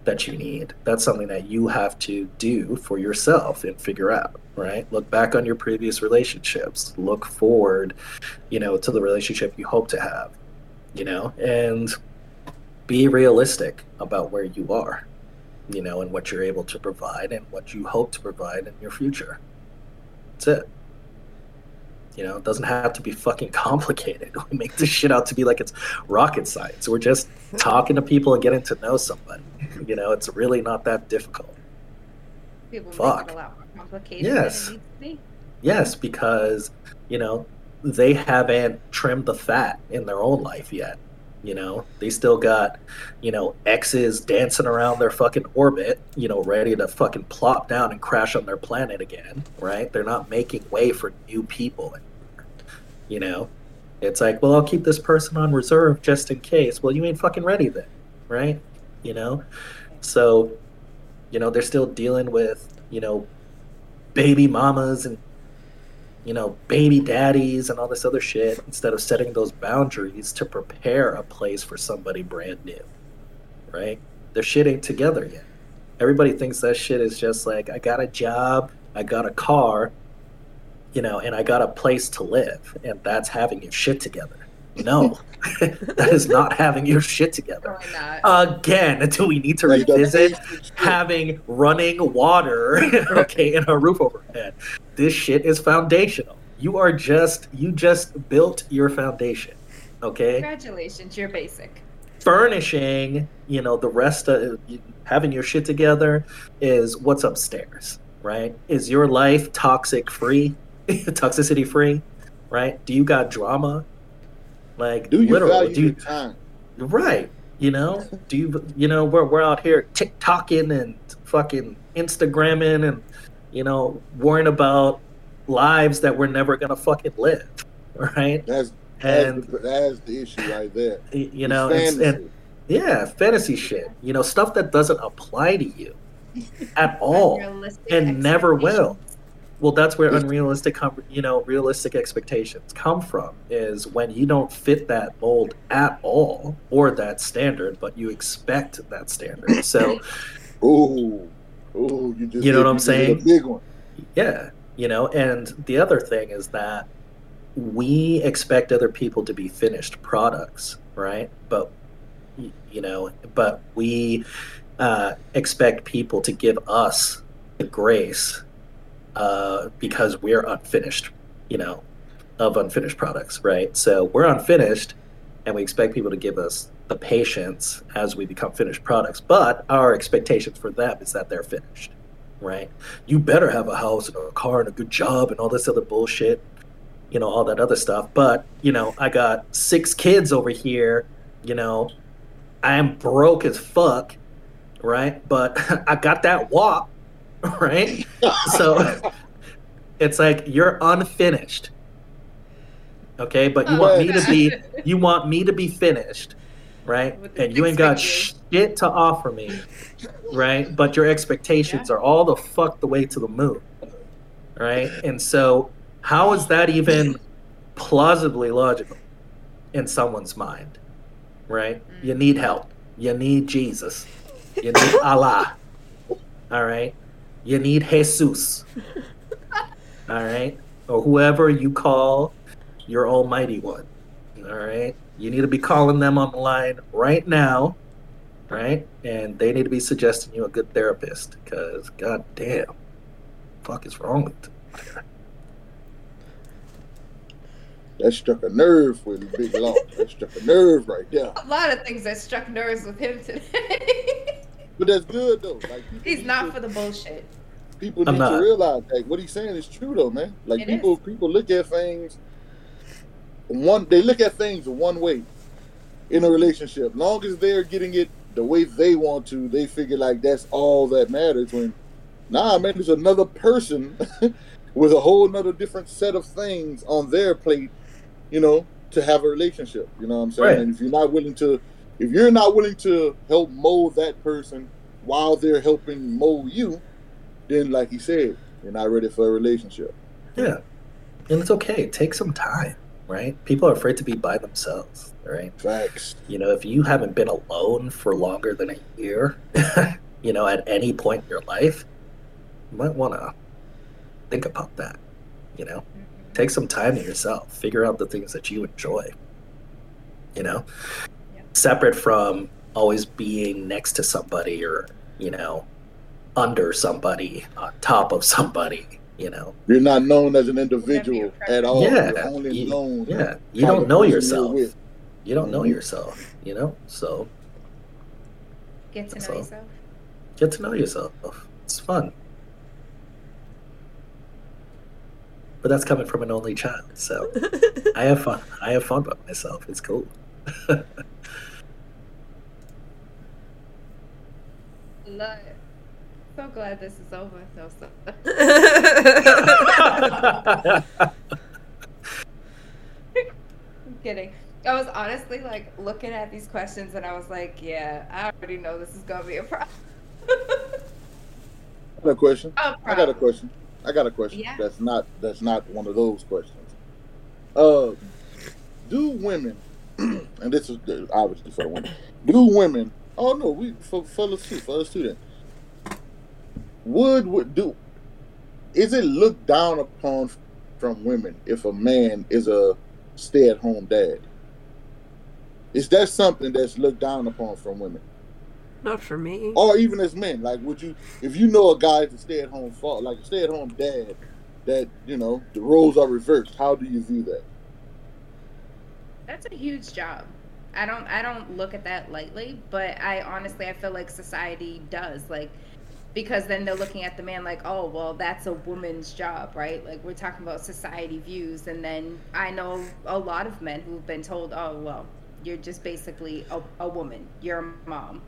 that you need. That's something that you have to do for yourself and figure out right? Look back on your previous relationships. Look forward you know to the relationship you hope to have you know? And be realistic about where you are you know, and what you're able to provide and what you hope to provide in your future. That's it. You know, it doesn't have to be fucking complicated. We make this shit out to be like it's rocket science. We're just talking to people and getting to know somebody. You know, it's really not that difficult. People Fuck. a lot more complicated Yes. than it needs to be. Yes, because, you know, they haven't trimmed the fat in their own life yet. You know, they still got, you know, exes dancing around their fucking orbit, you know, ready to fucking plop down and crash on their planet again, right? They're not making way for new people. You know, it's like, well, I'll keep this person on reserve just in case. Well, you ain't fucking ready then, right? You know, so, you know, they're still dealing with, you know, baby mamas and you know, baby daddies and all this other shit instead of setting those boundaries to prepare a place for somebody brand new. Right? Their shit ain't together yet. Everybody thinks that shit is just like, I got a job, I got a car, you know, and I got a place to live, and that's having your shit together. No, that is not having your shit together. Again, do we need to revisit having running water, okay, and a roof overhead. This shit is foundational. You are just you just built your foundation, okay? Congratulations, you're basic. Furnishing, you know, the rest of having your shit together is what's upstairs, right? Is your life toxic free, toxicity free, right? Do you got drama? Like Do you literally, value do your you, time? Right. You know, do you, you know, we're, we're out here TikToking and fucking Instagramming and, you know, worrying about lives that we're never going to fucking live. Right. That's And, that's, the, that's the issue right there. you know, It's it's, and yeah, fantasy shit, you know, stuff that doesn't apply to you at all and never will. Well, that's where unrealistic, com- you know, realistic expectations come from. Is when you don't fit that mold at all or that standard, but you expect that standard. So, Ooh, ooh, you just You know what I'm saying? Big one. yeah, you know. And the other thing is that we expect other people to be finished products, right? But you know, but we uh, expect people to give us the grace uh, because we're unfinished, you know, of unfinished products, right? So we're unfinished, and we expect people to give us the patience as we become finished products. But our expectations for them is that they're finished, right? You better have a house and a car and a good job and all this other bullshit, you know, all that other stuff. But you know, I got six kids over here, you know, I am broke as fuck, right? But I got that walk, right? So it's like you're unfinished. Okay, but you want me to be you want me to be finished, right? And you ain't got shit to offer me, right? But your expectations are all the fuck the way to the moon, right? And so, how is that even plausibly logical in someone's mind, right? You need help. You need Jesus. You need Allah. All right. You need Jesus. All right. Or whoever you call your Almighty One. All right. You need to be calling them on the line right now. Right. And they need to be suggesting you a good therapist because, god damn, fuck is wrong with them. That struck a nerve with the big law. That struck a nerve right there. A lot of things that struck nerves with him today. But that's good though. Like people He's not to- for the bullshit. people I'm need not. to realize like what he's saying is true though, man. Like It people is. people look at things one they look at things one way in a relationship. Long as they're getting it the way they want to, they figure like that's all that matters. When nah, man, there's another person with a whole nother different set of things on their plate, you know, to have a relationship. You know what I'm saying? Right. And if you're not willing to, if you're not willing to help mold that person while they're helping mold you, then like he said, you're not ready for a relationship. Yeah. And it's okay. Take some time, right? People are afraid to be by themselves, right? Facts. You know, if you haven't been alone for longer than a year, you know, at any point in your life, you might want to think about that. You know, mm-hmm. take some time to yourself, figure out the things that you enjoy. You know, Yeah. Separate from always being next to somebody or, you know, under somebody, on top of somebody, you know. You're not known as an individual at all. Yeah, You're only you- known. Yeah, you don't know person you're yourself. You don't know yourself, you know? So Get to know So- yourself. get to know yourself. It's fun. But that's coming from an only child, so I have fun. I have fun by myself. It's cool. Love it. So glad this is over. No, so. I'm kidding. I was honestly like looking at these questions and I was like, yeah, I already know this is gonna be a problem. I got a question. a I got a question. I got a question. Yeah. That's not that's not one of those questions. Uh, do women, and this is uh, obviously for the women, do women? Oh no, we for fellas too, fellas too. Then would would do? Is it looked down upon from women if a man is a stay-at-home dad? Is that something that's looked down upon from women? Not for me. or even as men like would you if you know a guy to stay at home father like a stay at home dad that you know the roles are reversed how do you view that That's a huge job. I don't I don't look at that lightly, but I honestly I feel like society does like because then they're looking at the man like, "Oh, well, that's a woman's job, right?" Like we're talking about society views and then I know a lot of men who've been told, "Oh, well, you're just basically a, a woman. You're a mom."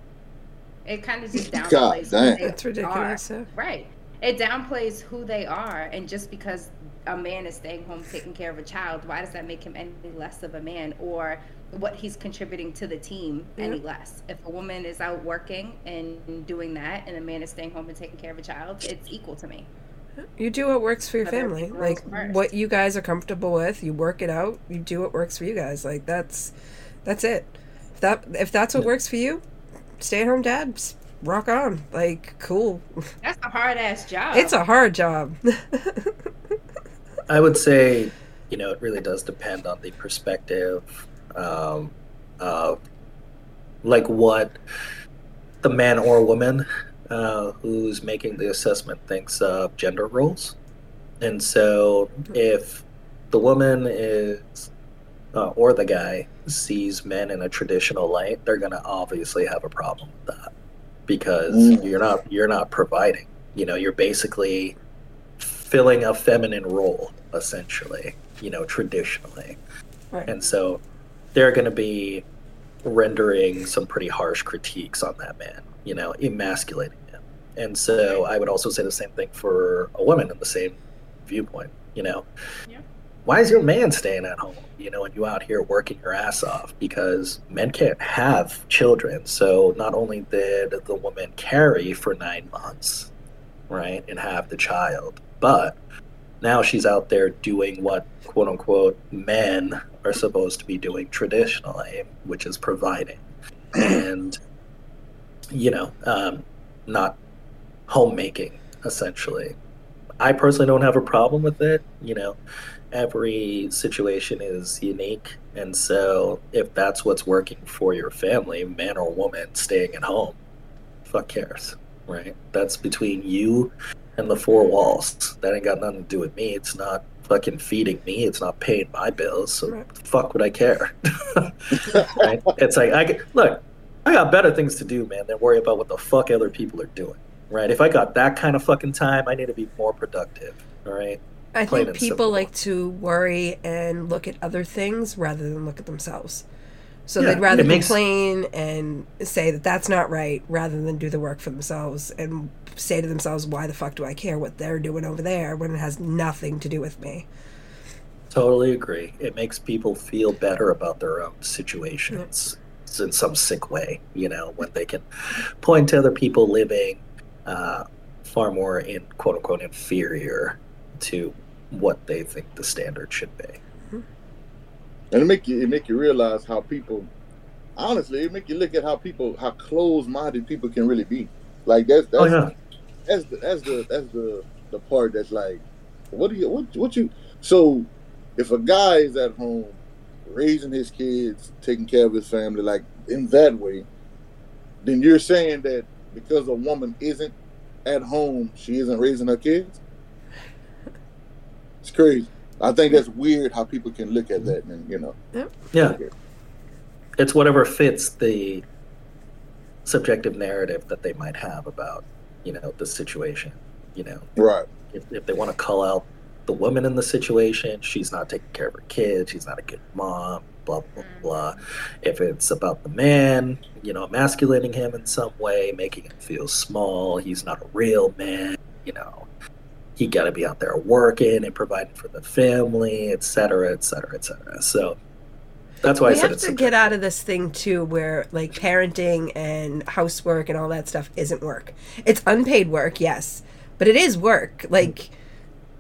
It kind of just God downplays who damn. they That's ridiculous. are. Right. It downplays who they are, and just because a man is staying home taking care of a child, why does that make him any less of a man or what he's contributing to the team any less? If a woman is out working and doing that, and a man is staying home and taking care of a child, it's equal to me. You do what works for your it family. Like first. what you guys are comfortable with, you work it out. You do what works for you guys. Like that's that's it. If that if that's what works for you, stay at home dad. Rock on. Like cool. That's a hard ass job. It's a hard job. I would say, you know, it really does depend on the perspective, um, of like what the man or woman uh, who's making the assessment thinks of gender roles. And so if the woman is, uh, or the guy sees men in a traditional light, they're going to obviously have a problem with that because Mm. you're not you're not providing. You know, you're basically filling a feminine role essentially you know traditionally. Right. and so they're going to be rendering some pretty harsh critiques on that man you know emasculating him. And so i would also say the same thing for a woman in the same viewpoint you know. Yeah. why is your man staying at home you know and you out here working your ass off? Because men can't have children. So not only did the woman carry for nine months right and have the child. But now she's out there doing what quote unquote men are supposed to be doing traditionally which is providing. And you know um, not homemaking essentially. I personally don't have a problem with it you know. Every situation is unique and so if that's what's working for your family man or woman staying at home fuck cares right? That's between you and the four walls. That ain't got nothing to do with me. It's not fucking feeding me. It's not paying my bills. So Right. fuck would i care? Right? It's like i look i got better things to do man than worry about what the fuck other people are doing right? If i got that kind of fucking time i need to be more productive all right? I Plain think people simple. like to worry and look at other things rather than look at themselves. So Yeah, they'd rather makes- complain and say that that's not right rather than do the work for themselves and say to themselves, why the fuck do I care what they're doing over there when it has nothing to do with me? Totally agree. It makes people feel better about their own situations in some sick way, you know, when they can point to other people living uh, far more in quote unquote inferior to what they think the standard should be. And it make you it make you realize how people honestly it make you look at how people how closed minded people can really be. Like that's that's Oh, yeah. that's the that's the that's the the part that's like what do you what what you so if a guy is at home raising his kids taking care of his family like in that way then you're saying that because a woman isn't at home she isn't raising her kids? It's crazy i think that's weird how people can look at that and you know Yeah. It's whatever fits the subjective narrative that they might have about, you know, the situation. You know, right if, if they want to call out the woman in the situation, she's not taking care of her kids, she's not a good mom, blah, blah, mm-hmm. blah. If it's about the man, you know, emasculating him in some way, making him feel small, he's not a real man, you know, he got to be out there working and providing for the family, et cetera, et cetera, et cetera. So that's why I we said have it's to get out of this thing too where like parenting and housework and all that stuff isn't work. It's unpaid work, yes, but it is work. Like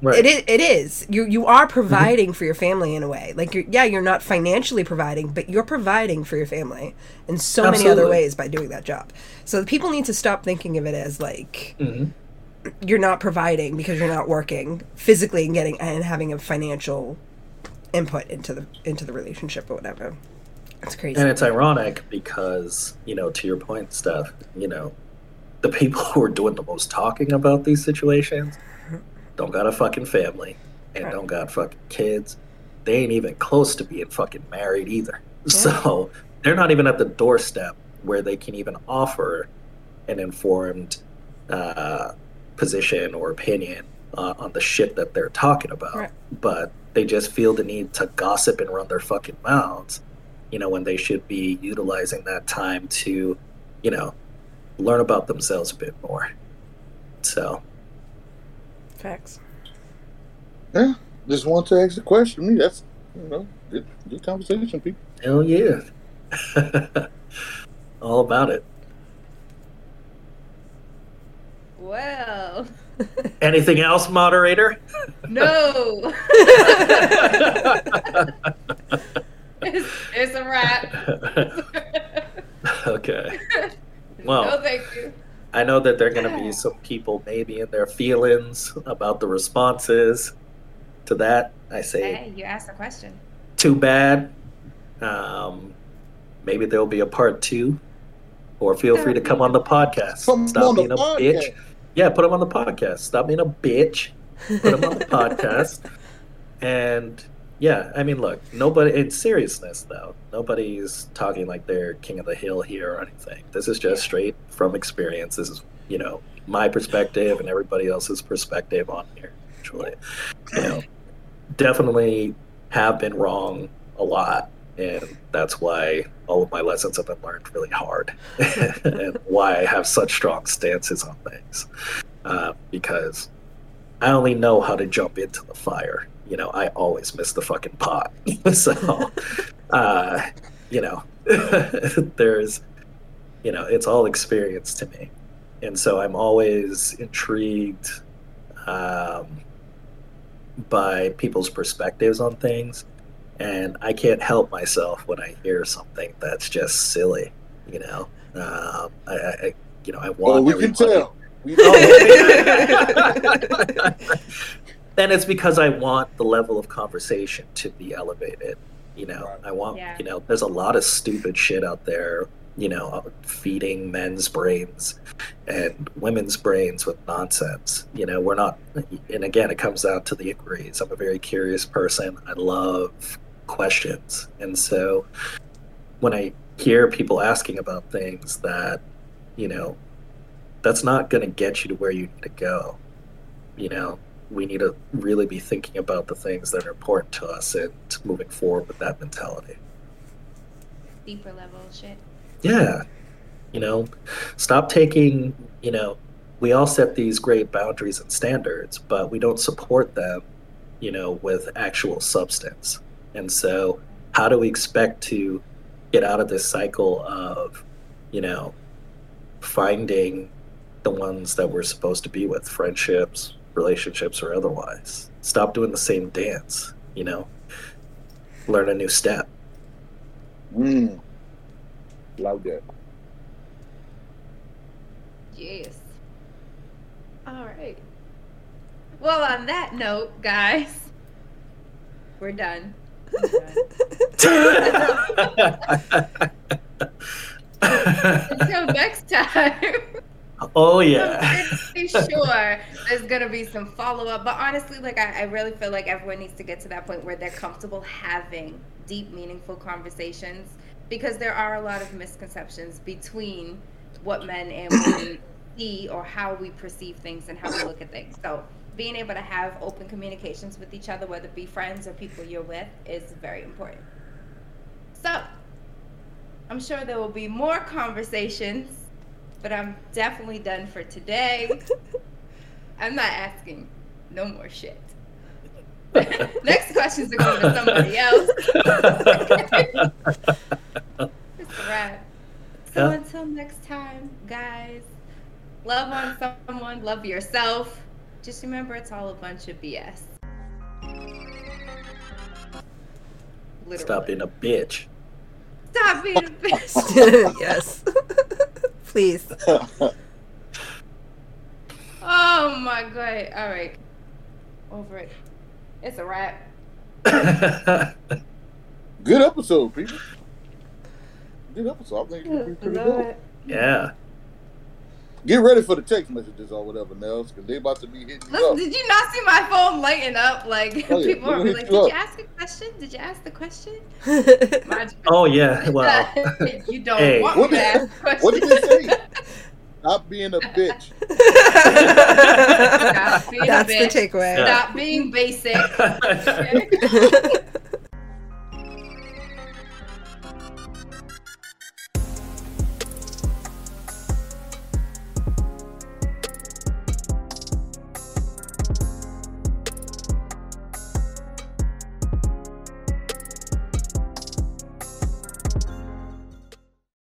right. it is it is. You you are providing for your family in a way. Like you're yeah, you're not financially providing, but you're providing for your family in so many other ways by doing that job. So people need to stop thinking of it as like Mhm. You're not providing because you're not working physically and getting and having a financial input into the into the relationship or whatever. It's crazy. And it's ironic because, you know, to your point, Steph, you know, the people who are doing the most talking about these situations don't got a fucking family and Right. don't got fucking kids. They ain't even close to being fucking married either. So they're not even at the doorstep where they can even offer an informed uh, position or opinion uh, on the shit that they're talking about. Right. But they just feel the need to gossip and run their fucking mouths you know, when they should be utilizing that time to, you know, learn about themselves a bit more. So, Facts. Yeah, just want to ask a question. Me, that's you know, good, good conversation, people. hell yeah. All about it. Well, Anything else, moderator? no. it's, it's a wrap. okay. no, Well, thank you. I know that there are going to be some people maybe in their feelings about the responses to that. I say, Hey, you asked a question. too bad. Um, maybe there'll be a part two, or feel free to come on the podcast. Come Stop on the being a podcast. bitch. Yeah, put him on the podcast. Stop being a bitch. Put him on the podcast. And yeah, I mean, look, nobody. In seriousness, though, nobody's talking like they're king of the hill here or anything. This is just straight from experience. This is, you know, my perspective and everybody else's perspective on here. Actually, you know, definitely have been wrong a lot and that's why all of my lessons have been learned really hard. And why i have such strong stances on things. Uh, because i only know how to jump into the fire. You know i always miss the fucking pot. So uh, you know there's you know it's all experience to me. And so i'm always intrigued um, by people's perspectives on things and I can't help myself when I hear something that's just silly. You know, um, I, I, I- you know, I want. Oh, we can tell. We Oh, and it's because I want the level of conversation to be elevated. You know, Right. I want. Yeah. You know, there's a lot of stupid shit out there. You know, feeding men's brains and women's brains with nonsense. You know, we're not. And again, it comes down to the inquiries. I'm a very curious person. I love questions, and so when I hear people asking about things that, you know, that's not going to get you to where you need to go. You know, we need to really be thinking about the things that are important to us and moving forward with that mentality. Deeper level shit. Yeah. You know, stop taking, you know, we all set these great boundaries and standards, but we don't support them, you know, with actual substance. And so, how do we expect to get out of this cycle of, you know, finding the ones that we're supposed to be with, friendships, relationships, or otherwise? Stop doing the same dance, you know, learn a new step. Mm. Love that. Yes. All right. Well, on that note, guys, we're done. Until next time. oh I'm yeah. pretty sure there's gonna be some follow up, but honestly, like I, I really feel like everyone needs to get to that point where they're comfortable having deep, meaningful conversations because there are a lot of misconceptions between what men and women see or how we perceive things and how we look at things. So being able to have open communications with each other, whether it be friends or people you're with, is very important. So I'm sure there will be more conversations, but I'm definitely done for today. I'm not asking no more shit. Next questions are going to somebody else. It's a wrap. So until next time, guys, love on someone, love yourself. Just remember it's all a bunch of BS. Literally. Stop being a bitch. Stop being a bitch. yes. Please. Oh my god. All right. Over it. It's a wrap. Good episode, people. Good episode. I think it'll be pretty dope. yeah. Get ready for the text messages or whatever, Nels, because they about to be hitting you Listen, up. did you not see my phone lighting up? Like Oh, yeah. people are like, "Did you you ask a question? Did you ask the question?" Oh yeah. Well. you don't Hey. want What me to did- ask a question. What did they say? Stop being a bitch. Stop being a That's the takeaway. Stop being basic.